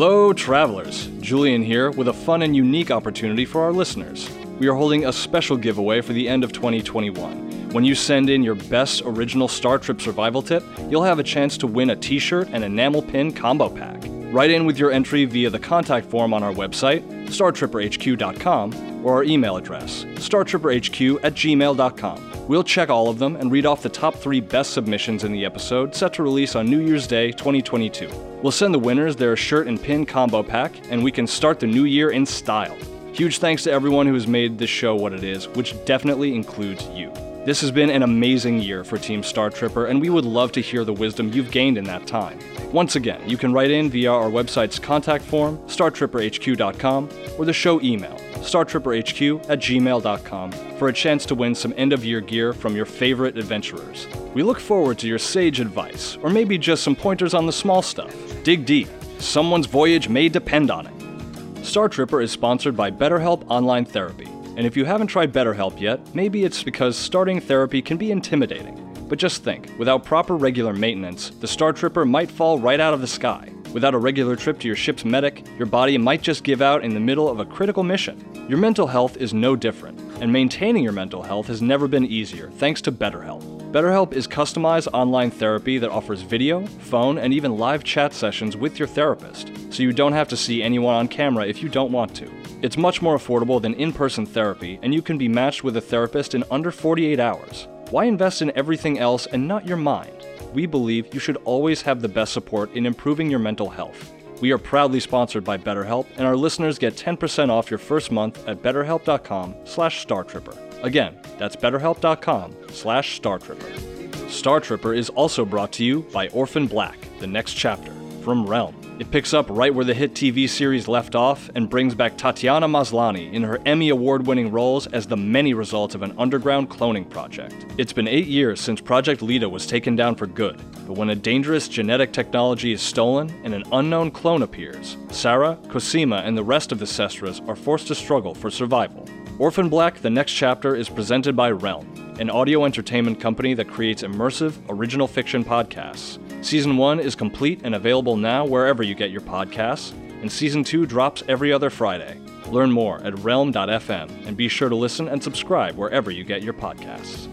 Hello, travelers. Julian here with a fun and unique opportunity for our listeners. We are holding a special giveaway for the end of 2021. When you send in your best original Star Trip survival tip, you'll have a chance to win a t shirt and enamel pin combo pack. Write in with your entry via the contact form on our website, startripperhq.com, or our email address, startripperhq at gmail.com. We'll check all of them and read off the top three best submissions in the episode set to release on New Year's Day 2022. We'll send the winners their shirt and pin combo pack, and we can start the new year in style. Huge thanks to everyone who has made this show what it is, which definitely includes you. This has been an amazing year for Team Star Tripper, and we would love to hear the wisdom you've gained in that time. Once again, you can write in via our website's contact form, startripperhq.com, or the show email, startripperhq at gmail.com, for a chance to win some end of year gear from your favorite adventurers. We look forward to your sage advice, or maybe just some pointers on the small stuff. Dig deep. Someone's voyage may depend on it. Star Tripper is sponsored by BetterHelp Online Therapy. And if you haven't tried BetterHelp yet, maybe it's because starting therapy can be intimidating. But just think, without proper regular maintenance, the Star Tripper might fall right out of the sky. Without a regular trip to your ship's medic, your body might just give out in the middle of a critical mission. Your mental health is no different, and maintaining your mental health has never been easier thanks to BetterHelp. BetterHelp is customized online therapy that offers video, phone, and even live chat sessions with your therapist, so you don't have to see anyone on camera if you don't want to. It's much more affordable than in person therapy, and you can be matched with a therapist in under 48 hours. Why invest in everything else and not your mind? We believe you should always have the best support in improving your mental health. We are proudly sponsored by BetterHelp, and our listeners get 10% off your first month at betterhelp.com slash startripper. Again, that's betterhelp.com slash startripper. Star Tripper is also brought to you by Orphan Black, the next chapter, from Realm. It picks up right where the hit TV series left off and brings back Tatiana Maslany in her Emmy Award winning roles as the many results of an underground cloning project. It's been eight years since Project Leda was taken down for good, but when a dangerous genetic technology is stolen and an unknown clone appears, Sarah, Cosima, and the rest of the Sestras are forced to struggle for survival. Orphan Black The Next Chapter is presented by Realm, an audio entertainment company that creates immersive, original fiction podcasts. Season 1 is complete and available now wherever you get your podcasts, and Season 2 drops every other Friday. Learn more at realm.fm and be sure to listen and subscribe wherever you get your podcasts.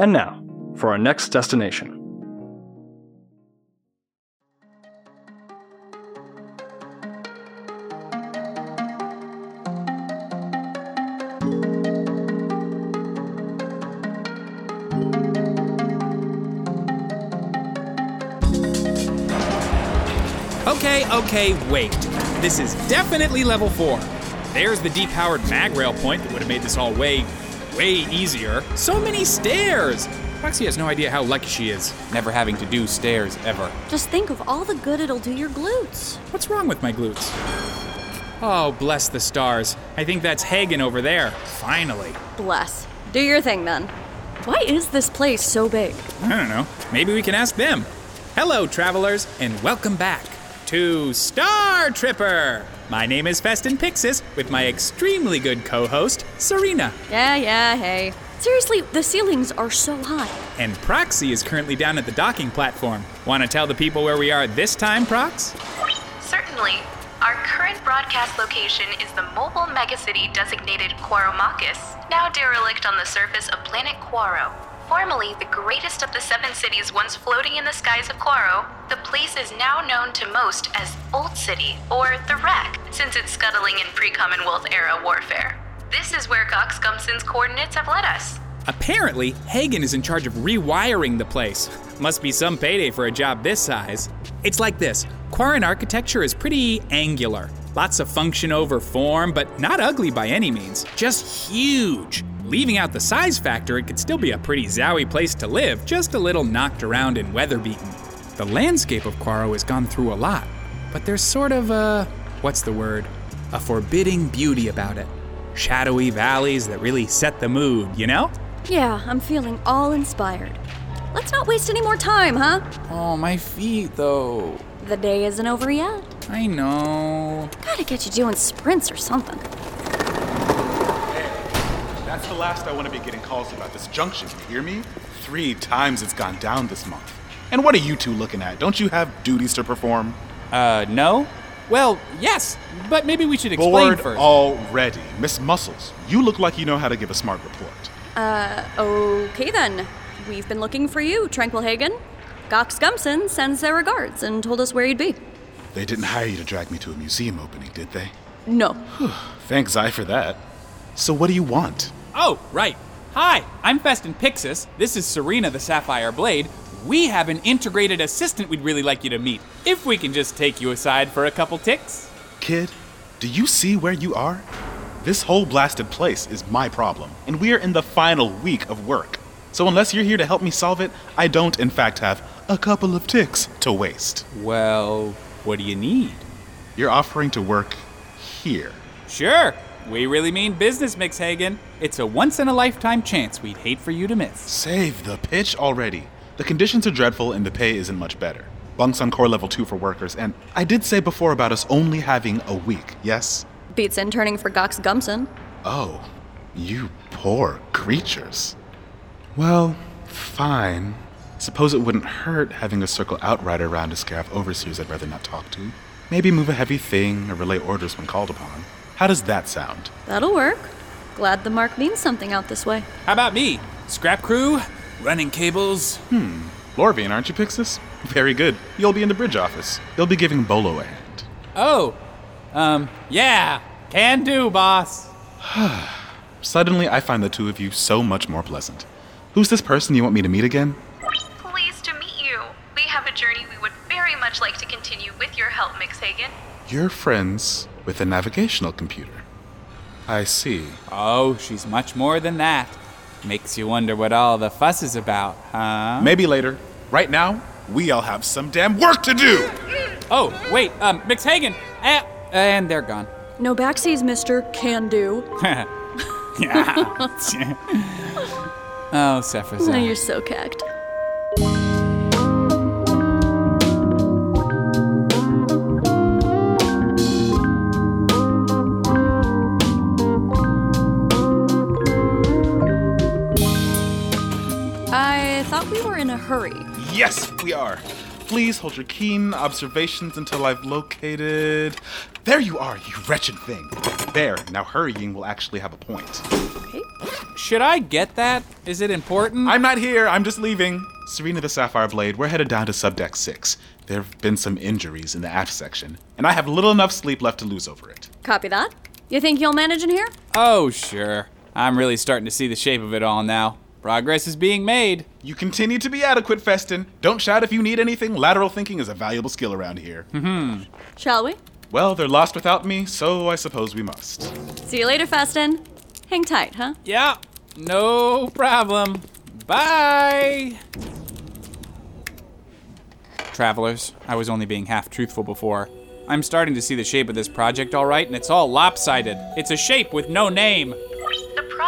And now, for our next destination. Okay, wait. This is definitely level 4. There's the depowered mag rail point that would have made this all way, way easier. So many stairs! Roxy has no idea how lucky she is, never having to do stairs ever. Just think of all the good it'll do your glutes. What's wrong with my glutes? Oh, bless the stars. I think that's Hagen over there. Finally. Bless. Do your thing then. Why is this place so big? I don't know. Maybe we can ask them. Hello, travelers, and welcome back to Star Tripper. My name is Festin Pixis with my extremely good co host, Serena. Yeah, yeah, hey. Seriously, the ceilings are so high. And Proxy is currently down at the docking platform. Want to tell the people where we are this time, Prox? Certainly. Our current broadcast location is the mobile megacity designated Quaromachus, now derelict on the surface of planet Quaro. Formerly the greatest of the seven cities once floating in the skies of Quaro, the place is now known to most as Old City, or the Wreck, since it's scuttling in pre Commonwealth era warfare. This is where Gox Gumpson's coordinates have led us. Apparently, Hagen is in charge of rewiring the place. Must be some payday for a job this size. It's like this Quarren architecture is pretty angular. Lots of function over form, but not ugly by any means. Just huge. Leaving out the size factor, it could still be a pretty zowie place to live, just a little knocked around and weather beaten. The landscape of Quaro has gone through a lot, but there's sort of a. what's the word? A forbidding beauty about it. Shadowy valleys that really set the mood, you know? Yeah, I'm feeling all inspired. Let's not waste any more time, huh? Oh, my feet, though. The day isn't over yet. I know. Gotta get you doing sprints or something. That's the last I want to be getting calls about this junction, you hear me? Three times it's gone down this month. And what are you two looking at? Don't you have duties to perform? Uh, no? Well, yes, but maybe we should explain Bored first. already. Miss Muscles, you look like you know how to give a smart report. Uh, okay then. We've been looking for you, Tranquil Hagen. Gox Gumpson sends their regards and told us where you'd be. They didn't hire you to drag me to a museum opening, did they? No. Thanks, I, for that. So what do you want? Oh, right. Hi, I'm Festin Pixis. This is Serena the Sapphire Blade. We have an integrated assistant we'd really like you to meet. If we can just take you aside for a couple ticks. Kid, do you see where you are? This whole blasted place is my problem, and we're in the final week of work. So unless you're here to help me solve it, I don't, in fact, have a couple of ticks to waste. Well, what do you need? You're offering to work here. Sure, we really mean business, Mix Hagen. It's a once in a lifetime chance we'd hate for you to miss. Save the pitch already. The conditions are dreadful and the pay isn't much better. Bunks on core level 2 for workers, and I did say before about us only having a week, yes? Beats interning for Gox Gumpson. Oh, you poor creatures. Well, fine. Suppose it wouldn't hurt having a circle outrider around to scare off overseers I'd rather not talk to. Maybe move a heavy thing or relay orders when called upon. How does that sound? That'll work. Glad the mark means something out this way. How about me? Scrap crew? Running cables? Hmm. Lorvian, aren't you, Pixis? Very good. You'll be in the bridge office. You'll be giving Bolo a hand. Oh, um, yeah. Can do, boss. Suddenly, I find the two of you so much more pleasant. Who's this person you want me to meet again? Pleased to meet you. We have a journey we would very much like to continue with your help, Mixhagen. You're friends with a navigational computer. I see. Oh, she's much more than that. Makes you wonder what all the fuss is about, huh? Maybe later. Right now, we all have some damn work to do! Oh, wait, um, Mixhagen! Eh, and they're gone. No backsies, Mr. Can Do. Yeah. Oh, Sephiroth. You're so cacked. Thought we were in a hurry. Yes, we are. Please hold your keen observations until I've located. There you are, you wretched thing. There, now hurrying will actually have a point. Okay. Should I get that? Is it important? I'm not here, I'm just leaving. Serena the Sapphire Blade, we're headed down to subdeck 6. There have been some injuries in the aft section, and I have little enough sleep left to lose over it. Copy that. You think you'll manage in here? Oh, sure. I'm really starting to see the shape of it all now. Progress is being made. You continue to be adequate, Festin. Don't shout if you need anything. Lateral thinking is a valuable skill around here. Mm-hmm. Shall we? Well, they're lost without me, so I suppose we must. See you later, Festin. Hang tight, huh? Yeah, no problem. Bye! Travelers, I was only being half truthful before. I'm starting to see the shape of this project all right, and it's all lopsided. It's a shape with no name.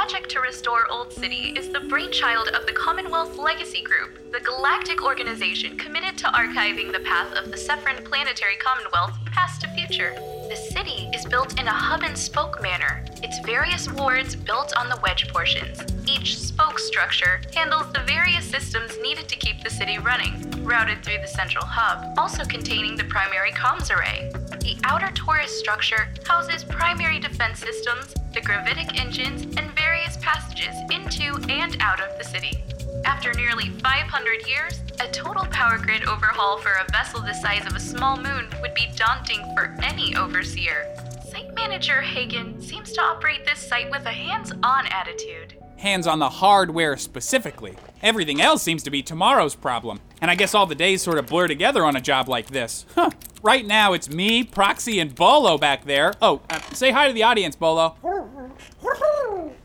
The project to restore Old City is the brainchild of the Commonwealth Legacy Group, the galactic organization committed to archiving the path of the Sephron Planetary Commonwealth past to future. The city is built in a hub and spoke manner, its various wards built on the wedge portions. Each spoke structure handles the various systems needed to keep the city running, routed through the central hub, also containing the primary comms array. The outer torus structure houses primary defense systems, the gravitic engines, and various passages into and out of the city. After nearly 500 years, a total power grid overhaul for a vessel the size of a small moon would be daunting for any overseer. Site manager Hagen seems to operate this site with a hands on attitude. Hands on the hardware specifically. Everything else seems to be tomorrow's problem. And I guess all the days sort of blur together on a job like this. Huh. Right now, it's me, Proxy, and Bolo back there. Oh, uh, say hi to the audience, Bolo.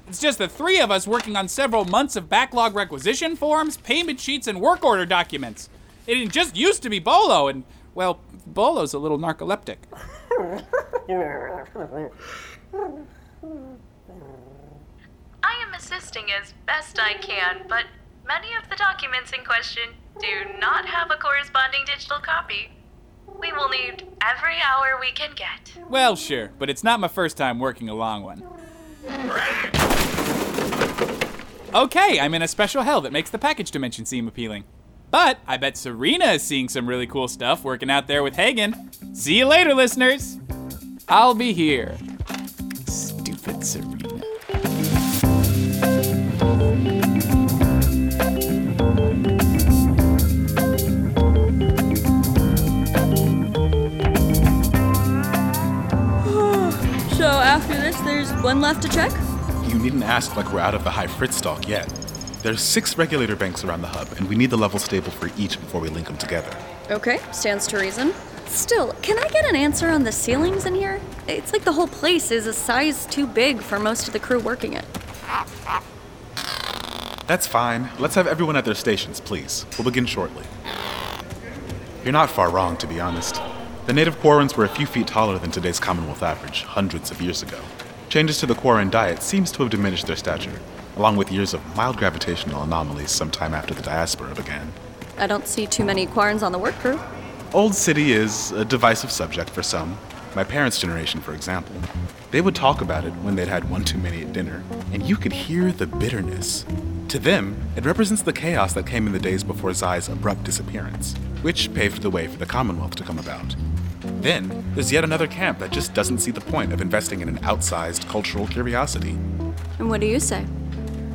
It's just the three of us working on several months of backlog requisition forms, payment sheets, and work order documents. It just used to be Bolo, and, well, Bolo's a little narcoleptic. I am assisting as best I can, but many of the documents in question do not have a corresponding digital copy. We will need every hour we can get. Well, sure, but it's not my first time working a long one. Okay, I'm in a special hell that makes the package dimension seem appealing. But I bet Serena is seeing some really cool stuff working out there with Hagen. See you later, listeners. I'll be here. Stupid Serena. One left to check? You needn't ask like we're out of the high Fritz stock yet. There's six regulator banks around the hub, and we need the level stable for each before we link them together. Okay, stands to reason. Still, can I get an answer on the ceilings in here? It's like the whole place is a size too big for most of the crew working it. That's fine. Let's have everyone at their stations, please. We'll begin shortly. You're not far wrong, to be honest. The native Quarrens were a few feet taller than today's Commonwealth average, hundreds of years ago. Changes to the Quarren diet seems to have diminished their stature, along with years of mild gravitational anomalies sometime after the diaspora began. I don't see too many Quarrens on the work crew. Old City is a divisive subject for some. My parents' generation, for example. They would talk about it when they'd had one too many at dinner, and you could hear the bitterness. To them, it represents the chaos that came in the days before Zai's abrupt disappearance, which paved the way for the Commonwealth to come about. Then, there's yet another camp that just doesn't see the point of investing in an outsized cultural curiosity. And what do you say?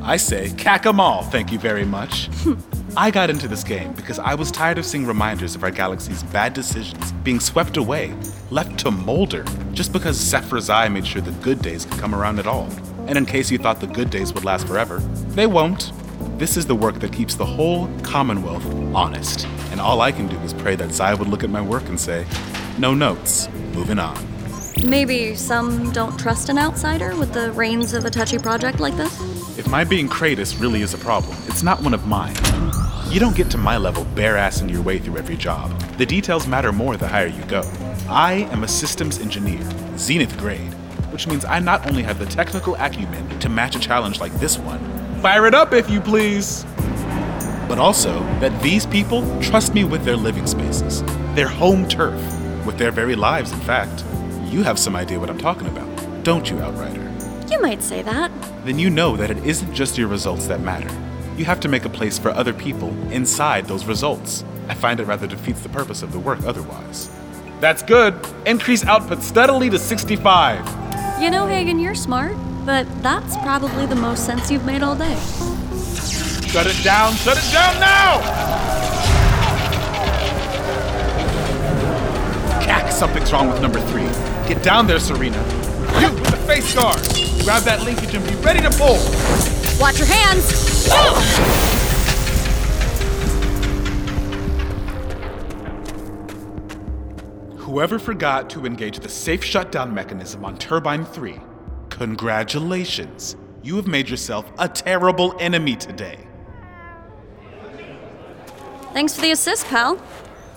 I say, cack 'em all, thank you very much. I got into this game because I was tired of seeing reminders of our galaxy's bad decisions being swept away, left to molder, just because Zephyr Zai made sure the good days could come around at all. And in case you thought the good days would last forever, they won't. This is the work that keeps the whole Commonwealth honest. And all I can do is pray that Zai would look at my work and say, no notes, moving on. Maybe some don't trust an outsider with the reins of a touchy project like this? If my being Kratos really is a problem, it's not one of mine. You don't get to my level bare assing your way through every job. The details matter more the higher you go. I am a systems engineer, zenith grade, which means I not only have the technical acumen to match a challenge like this one, fire it up if you please, but also that these people trust me with their living spaces, their home turf, with their very lives, in fact. You have some idea what I'm talking about, don't you, Outrider? You might say that. Then you know that it isn't just your results that matter. You have to make a place for other people inside those results. I find it rather defeats the purpose of the work otherwise. That's good. Increase output steadily to 65. You know, Hagen, you're smart, but that's probably the most sense you've made all day. Shut it down, shut it down now! Something's wrong with number three. Get down there, Serena. You with the face guard. Grab that linkage and be ready to pull. Watch your hands! Whoever forgot to engage the safe shutdown mechanism on Turbine 3, congratulations. You have made yourself a terrible enemy today. Thanks for the assist, pal.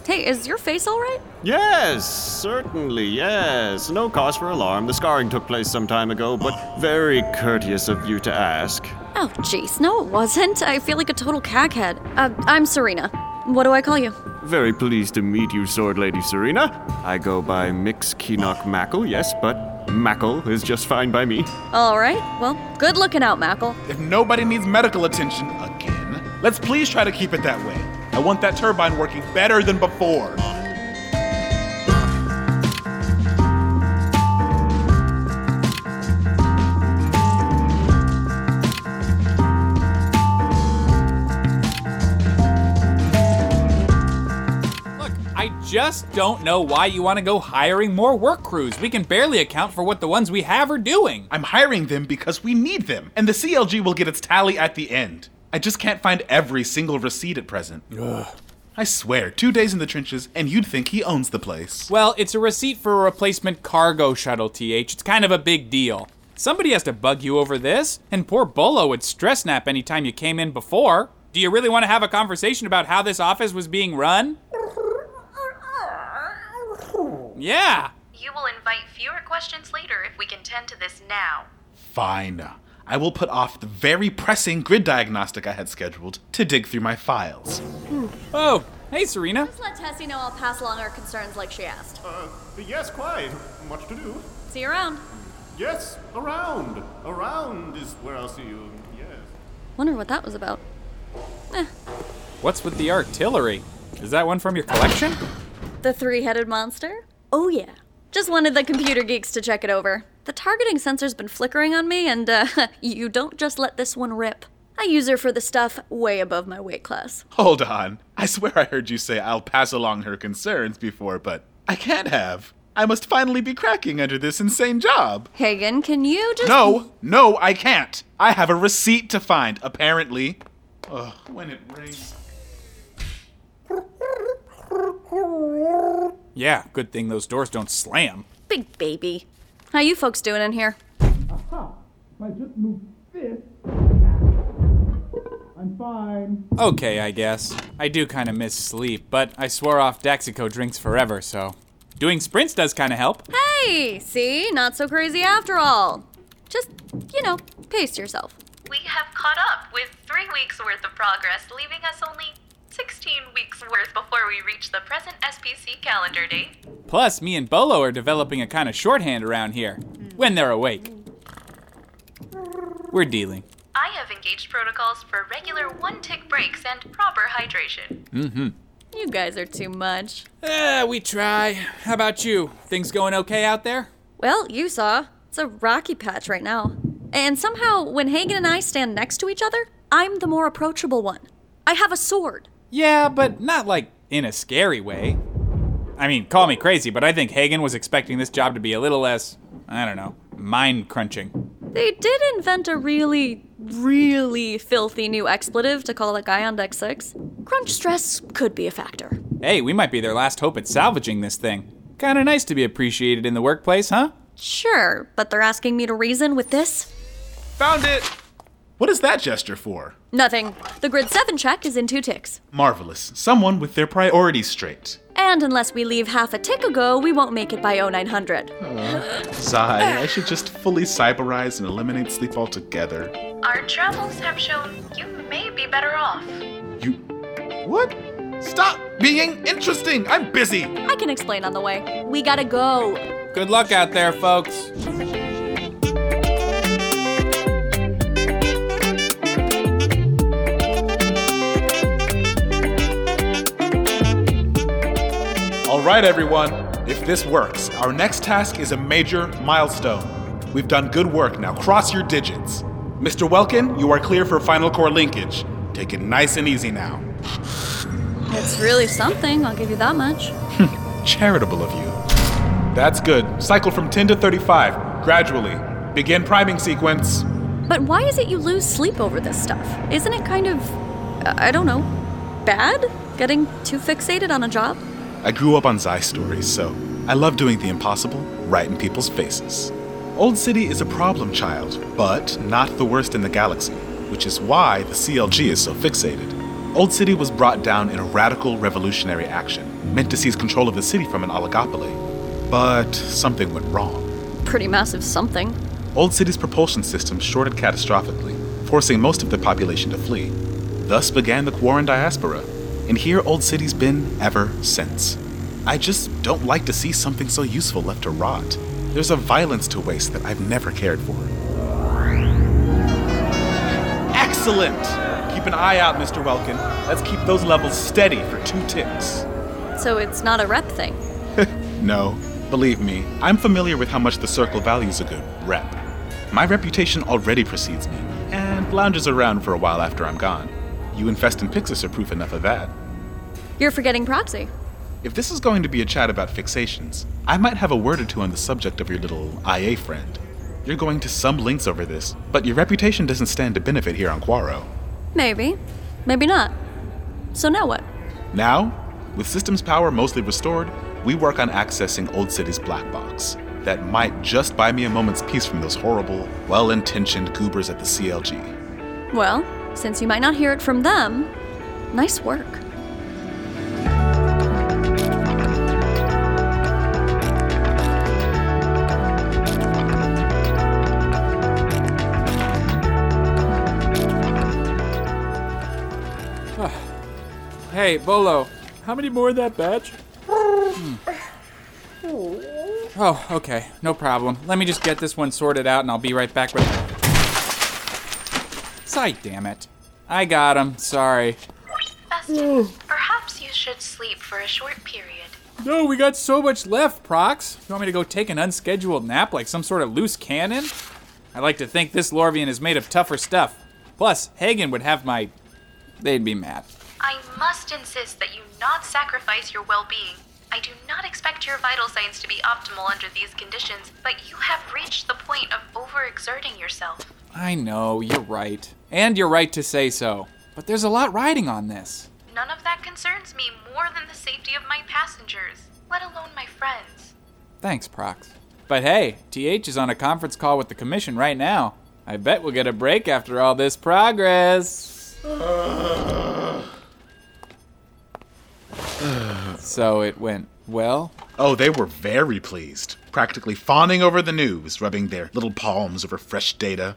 Hey, is your face all right? Yes, certainly, yes. No cause for alarm. The scarring took place some time ago, but very courteous of you to ask. Oh, jeez, no, it wasn't. I feel like a total caghead. Uh, I'm Serena. What do I call you? Very pleased to meet you, Sword Lady Serena. I go by Mix Keenock Mackle, yes, but Mackle is just fine by me. All right, well, good looking out, Mackle. If nobody needs medical attention again, let's please try to keep it that way. I want that turbine working better than before. Look, I just don't know why you want to go hiring more work crews. We can barely account for what the ones we have are doing. I'm hiring them because we need them, and the CLG will get its tally at the end. I just can't find every single receipt at present. I swear, two days in the trenches, and you'd think he owns the place. Well, it's a receipt for a replacement cargo shuttle, TH. It's kind of a big deal. Somebody has to bug you over this, and poor Bolo would stress snap anytime you came in before. Do you really want to have a conversation about how this office was being run? Yeah. You will invite fewer questions later if we can tend to this now. Fine. I will put off the very pressing grid diagnostic I had scheduled to dig through my files. Oh, hey, Serena. Just let Tessie know I'll pass along our concerns like she asked. Uh, yes, quite. Much to do. See you around. Yes, around. Around is where I'll see you. Yes. Wonder what that was about. Eh, What's with the artillery? Is that one from your collection? The three headed monster? Oh, yeah. Just wanted the computer geeks to check it over. The targeting sensor's been flickering on me, and uh, you don't just let this one rip. I use her for the stuff way above my weight class. Hold on. I swear I heard you say I'll pass along her concerns before, but I can't have. I must finally be cracking under this insane job. Hagen, can you just. No, no, I can't. I have a receipt to find, apparently. Ugh, when it rains. Yeah, good thing those doors don't slam. Big baby. How you folks doing in here? I just moved this. I'm fine. Okay, I guess. I do kind of miss sleep, but I swore off Daxico drinks forever, so. Doing sprints does kind of help. Hey, see? Not so crazy after all. Just, you know, pace yourself. We have caught up with three weeks worth of progress, leaving us only 16 weeks worth before we reach the present SPC calendar date. Plus, me and Bolo are developing a kind of shorthand around here. When they're awake. We're dealing. I have engaged protocols for regular one tick breaks and proper hydration. Mhm. You guys are too much. Eh, we try. How about you? Things going okay out there? Well, you saw. It's a rocky patch right now. And somehow, when Hagen and I stand next to each other, I'm the more approachable one. I have a sword. Yeah, but not like in a scary way. I mean, call me crazy, but I think Hagen was expecting this job to be a little less, I don't know, mind crunching. They did invent a really, really filthy new expletive to call a guy on deck six. Crunch stress could be a factor. Hey, we might be their last hope at salvaging this thing. Kinda nice to be appreciated in the workplace, huh? Sure, but they're asking me to reason with this? Found it! What is that gesture for? Nothing. The grid 7 check is in two ticks. Marvelous. Someone with their priorities straight. And unless we leave half a tick ago, we won't make it by 0900. Sigh, I should just fully cyberize and eliminate sleep altogether. Our travels have shown you may be better off. You. What? Stop being interesting! I'm busy! I can explain on the way. We gotta go. Good luck out there, folks. Right, everyone. If this works, our next task is a major milestone. We've done good work, now cross your digits. Mr. Welkin, you are clear for final core linkage. Take it nice and easy now. It's really something, I'll give you that much. Charitable of you. That's good. Cycle from 10 to 35, gradually. Begin priming sequence. But why is it you lose sleep over this stuff? Isn't it kind of, I don't know, bad? Getting too fixated on a job? I grew up on Zai stories, so I love doing the impossible right in people's faces. Old City is a problem child, but not the worst in the galaxy, which is why the CLG is so fixated. Old City was brought down in a radical revolutionary action, meant to seize control of the city from an oligopoly. But something went wrong. Pretty massive something. Old City's propulsion system shorted catastrophically, forcing most of the population to flee. Thus began the Quarren diaspora, and here Old City's been ever since. I just don't like to see something so useful left to rot. There's a violence to waste that I've never cared for. Excellent! Keep an eye out, Mr. Welkin. Let's keep those levels steady for two ticks. So it's not a rep thing. No, believe me, I'm familiar with how much the circle values a good rep. My reputation already precedes me, and lounges around for a while after I'm gone. You and Festin Pixis are proof enough of that. You're forgetting proxy. If this is going to be a chat about fixations, I might have a word or two on the subject of your little IA friend. You're going to some lengths over this, but your reputation doesn't stand to benefit here on Quaro. Maybe. Maybe not. So now what? Now, with systems power mostly restored, we work on accessing Old City's black box. That might just buy me a moment's peace from those horrible, well intentioned goobers at the CLG. Well, since you might not hear it from them, nice work. Hey, Bolo, how many more of that batch? Hmm. Oh, okay, no problem. Let me just get this one sorted out and I'll be right back with. Sight, damn it. I got him, sorry. Festin, perhaps you should sleep for a short period. No, we got so much left, Prox. You want me to go take an unscheduled nap like some sort of loose cannon? I like to think this Lorvian is made of tougher stuff. Plus, Hagen would have my. They'd be mad. I must insist that you not sacrifice your well being. I do not expect your vital signs to be optimal under these conditions, but you have reached the point of overexerting yourself. I know, you're right. And you're right to say so. But there's a lot riding on this. None of that concerns me more than the safety of my passengers, let alone my friends. Thanks, Prox. But hey, TH is on a conference call with the Commission right now. I bet we'll get a break after all this progress. so it went well? Oh, they were very pleased, practically fawning over the news, rubbing their little palms over fresh data.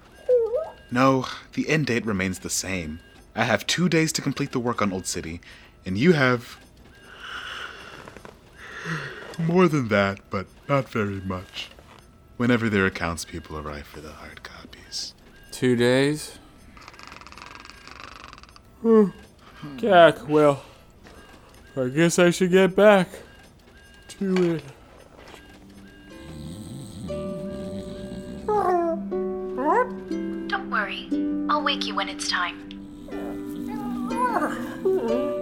No, the end date remains the same. I have two days to complete the work on Old City, and you have. More than that, but not very much. Whenever their accounts people arrive for the hard copies. Two days? Jack, well, I guess I should get back to it. I'll wake you when it's time. Ah.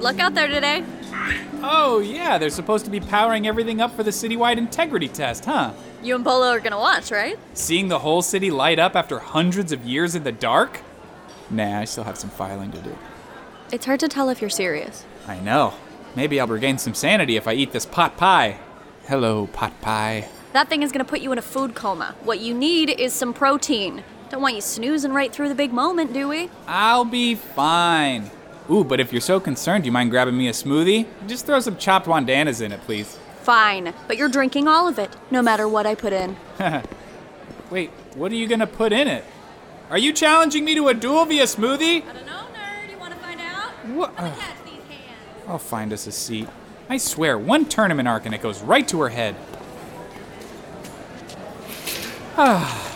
Good luck out there today. Oh, yeah, they're supposed to be powering everything up for the citywide integrity test, huh? You and Bolo are gonna watch, right? Seeing the whole city light up after hundreds of years in the dark? Nah, I still have some filing to do. It's hard to tell if you're serious. I know. Maybe I'll regain some sanity if I eat this pot pie. Hello, pot pie. That thing is gonna put you in a food coma. What you need is some protein. Don't want you snoozing right through the big moment, do we? I'll be fine. Ooh, but if you're so concerned, do you mind grabbing me a smoothie? Just throw some chopped wandanas in it, please. Fine, but you're drinking all of it, no matter what I put in. Wait, what are you gonna put in it? Are you challenging me to a duel via smoothie? I don't know, nerd. You wanna find out? What? Let me uh, catch these hands. I'll find us a seat. I swear, one tournament arc and it goes right to her head.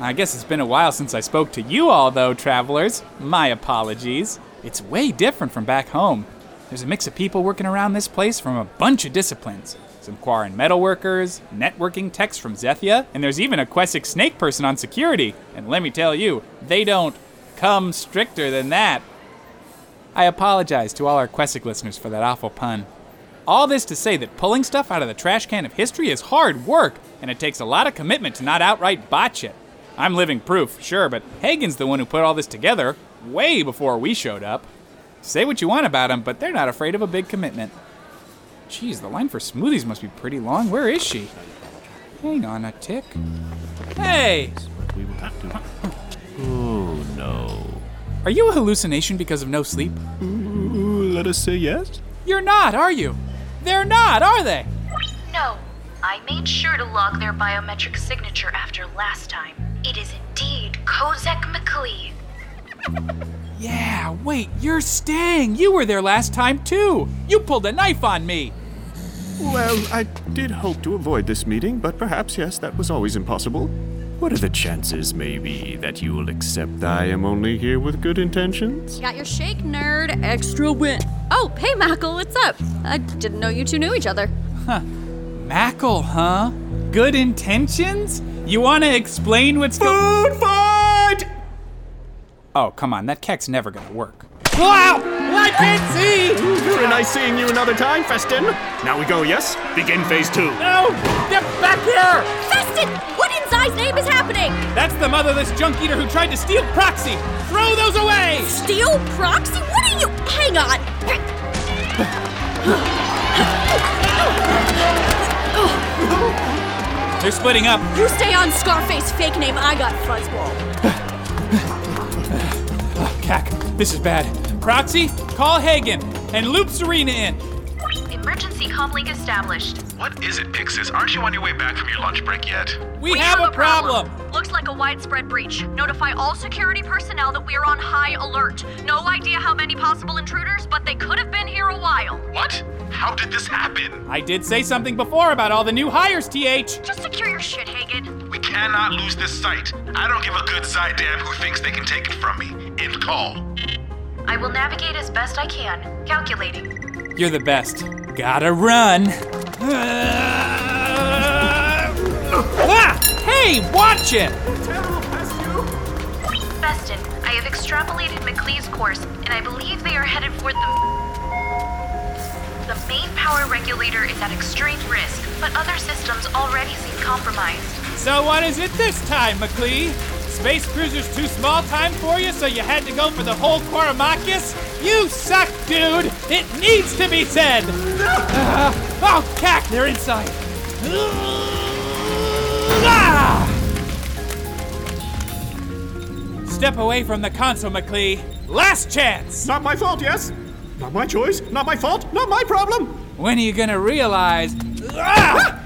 I guess it's been a while since I spoke to you all, though, travelers. My apologies. It's way different from back home. There's a mix of people working around this place from a bunch of disciplines. Some Quarren metalworkers, networking techs from Zethia, and there's even a Quesic snake person on security. And let me tell you, they don't come stricter than that. I apologize to all our Quesic listeners for that awful pun. All this to say that pulling stuff out of the trash can of history is hard work, and it takes a lot of commitment to not outright botch it. I'm living proof, sure, but Hagen's the one who put all this together, way before we showed up. Say what you want about them, but they're not afraid of a big commitment. Geez, the line for smoothies must be pretty long. Where is she? Hang on a tick. Hey! Oh no. Are you a hallucination because of no sleep? Let us say yes? You're not, are you? They're not, are they? No, I made sure to log their biometric signature after last time. It is indeed Kozek McLee. Yeah, wait, you're staying. You were there last time too. You pulled a knife on me. Well, I did hope to avoid this meeting, but perhaps, yes, that was always impossible. What are the chances, maybe, that you will accept I am only here with good intentions? Got your shake, nerd. Extra win. Oh, hey, Mackle, what's up? I didn't know you two knew each other. Huh. Mackle, huh? Good intentions? You want to explain what's Food fight! Oh, come on, that kek's never gonna work. Wow! I can't see! Very nice seeing you another time, Festin. Now we go, yes? Begin phase two. No! Get back here! Festin! What in Zai's name is happening? That's the motherless junk eater who tried to steal Proxy! Throw those away! Steal proxy? What are you? Hang on. They're splitting up. You stay on Scarface fake name. I got Fuzzball. Cack, this is bad. Proxy, call Hagen and loop Serena in. Emergency comlink established. What is it, Pixis? Aren't you on your way back from your lunch break yet? We, have, a problem. Looks like a widespread breach. Notify all security personnel that we are on high alert. No idea how many possible intruders, but they could have been here a while. What? How did this happen? I did say something before about all the new hires, TH. Just secure your shit, Hagen. We cannot lose this site. I don't give a good side damn who thinks they can take it from me. End call. I will navigate as best I can. Calculating. You're the best. Gotta run. Ah! Hey, watch it! Festin, I have extrapolated McLee's course, and I believe they are headed for the. The main power regulator is at extreme risk, but other systems already seem compromised. So what is it this time, McLee? Space cruiser's too small time for you, so you had to go for the whole Quaramakis? You suck, dude! It needs to be said! Ah, oh, cack, they're inside! Ah! Step away from the console, McLee. Last chance! Not my fault, yes? Not my choice, not my fault, not my problem! When are you gonna realize? Ah!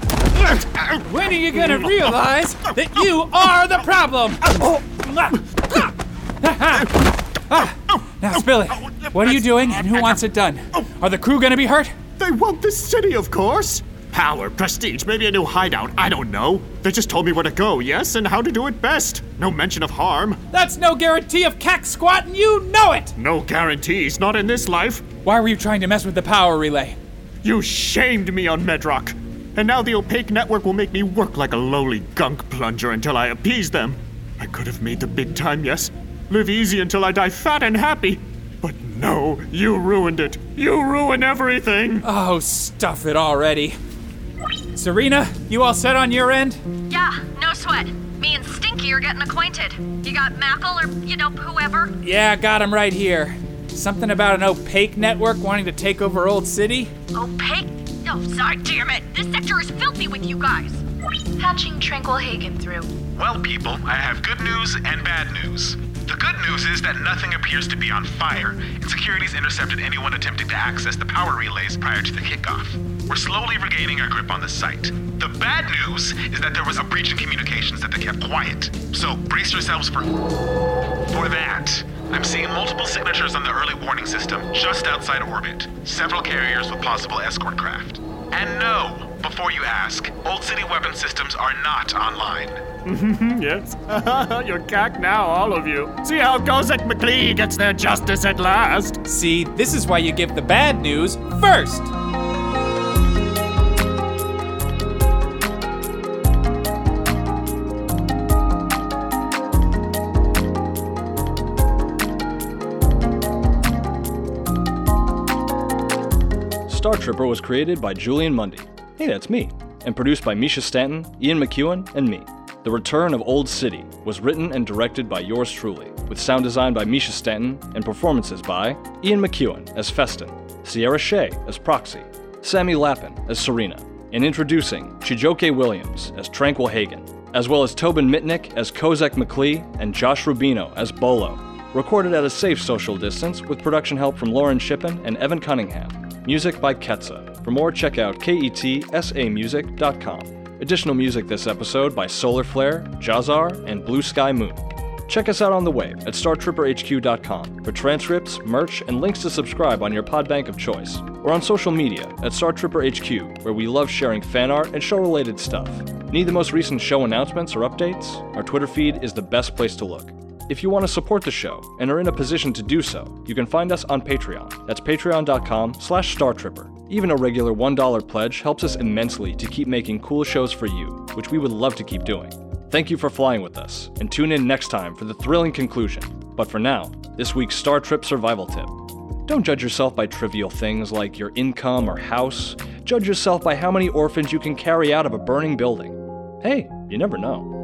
When are you gonna realize that you are the problem? Ah, now, spill it. What are you doing and who wants it done? Are the crew gonna be hurt? They want this city, of course! Power, prestige, maybe a new hideout, I don't know. They just told me where to go, yes, and how to do it best. No mention of harm. That's no guarantee of cack squat, and you know it! No guarantees, not in this life. Why were you trying to mess with the power relay? You shamed me on Medrock. And now the opaque network will make me work like a lowly gunk plunger until I appease them. I could have made the big time, yes. Live easy until I die fat and happy. But no, you ruined it. You ruin everything. Oh, stuff it already. Serena, you all set on your end? Yeah, no sweat. Me and Stinky are getting acquainted. You got Mackle or, you know, whoever? Yeah, got him right here. Something about an opaque network wanting to take over Old City? Opaque? Oh, sorry. This sector is filthy with you guys. Patching Tranquil Hagen through. Well, people, I have good news and bad news. The good news is that nothing appears to be on fire, and security's intercepted anyone attempting to access the power relays prior to the kickoff. We're slowly regaining our grip on the site. The bad news is that there was a breach in communications that they kept quiet. So brace yourselves for for that. I'm seeing multiple signatures on the early warning system just outside orbit. Several carriers with possible escort craft. And no, before you ask, Old City weapon systems are not online. yes. You're cack now, all of you. See how Gozek McLee gets their justice at last. See, this is why you give the bad news first. Star Tripper was created by Julian Mundy. Hey, that's me. And produced by Misha Stanton, Ian McEwen, and me. The Return of Old City was written and directed by yours truly, with sound design by Misha Stanton and performances by Ian McEwen as Festin, Sierra Shea as Proxy, Sammy Lappin as Serena, and introducing Chijoke Williams as Tranquil Hagen, as well as Tobin Mitnick as Kozak McLee and Josh Rubino as Bolo. Recorded at a safe social distance with production help from Lauren Shippen and Evan Cunningham. Music by Ketza. For more, check out ketsamusic.com. Additional music this episode by Solar Flare, Jazar, and Blue Sky Moon. Check us out on the web at StarTripperHQ.com for transcripts, merch, and links to subscribe on your podbank of choice, or on social media at StarTripperHQ, where we love sharing fan art and show related stuff. Need the most recent show announcements or updates? Our Twitter feed is the best place to look. If you want to support the show and are in a position to do so, you can find us on Patreon. That's patreon.com slash startripper. Even a regular $1 pledge helps us immensely to keep making cool shows for you, which we would love to keep doing. Thank you for flying with us, and tune in next time for the thrilling conclusion. But for now, this week's Star Trip survival tip. Don't judge yourself by trivial things like your income or house. Judge yourself by how many orphans you can carry out of a burning building. Hey, you never know.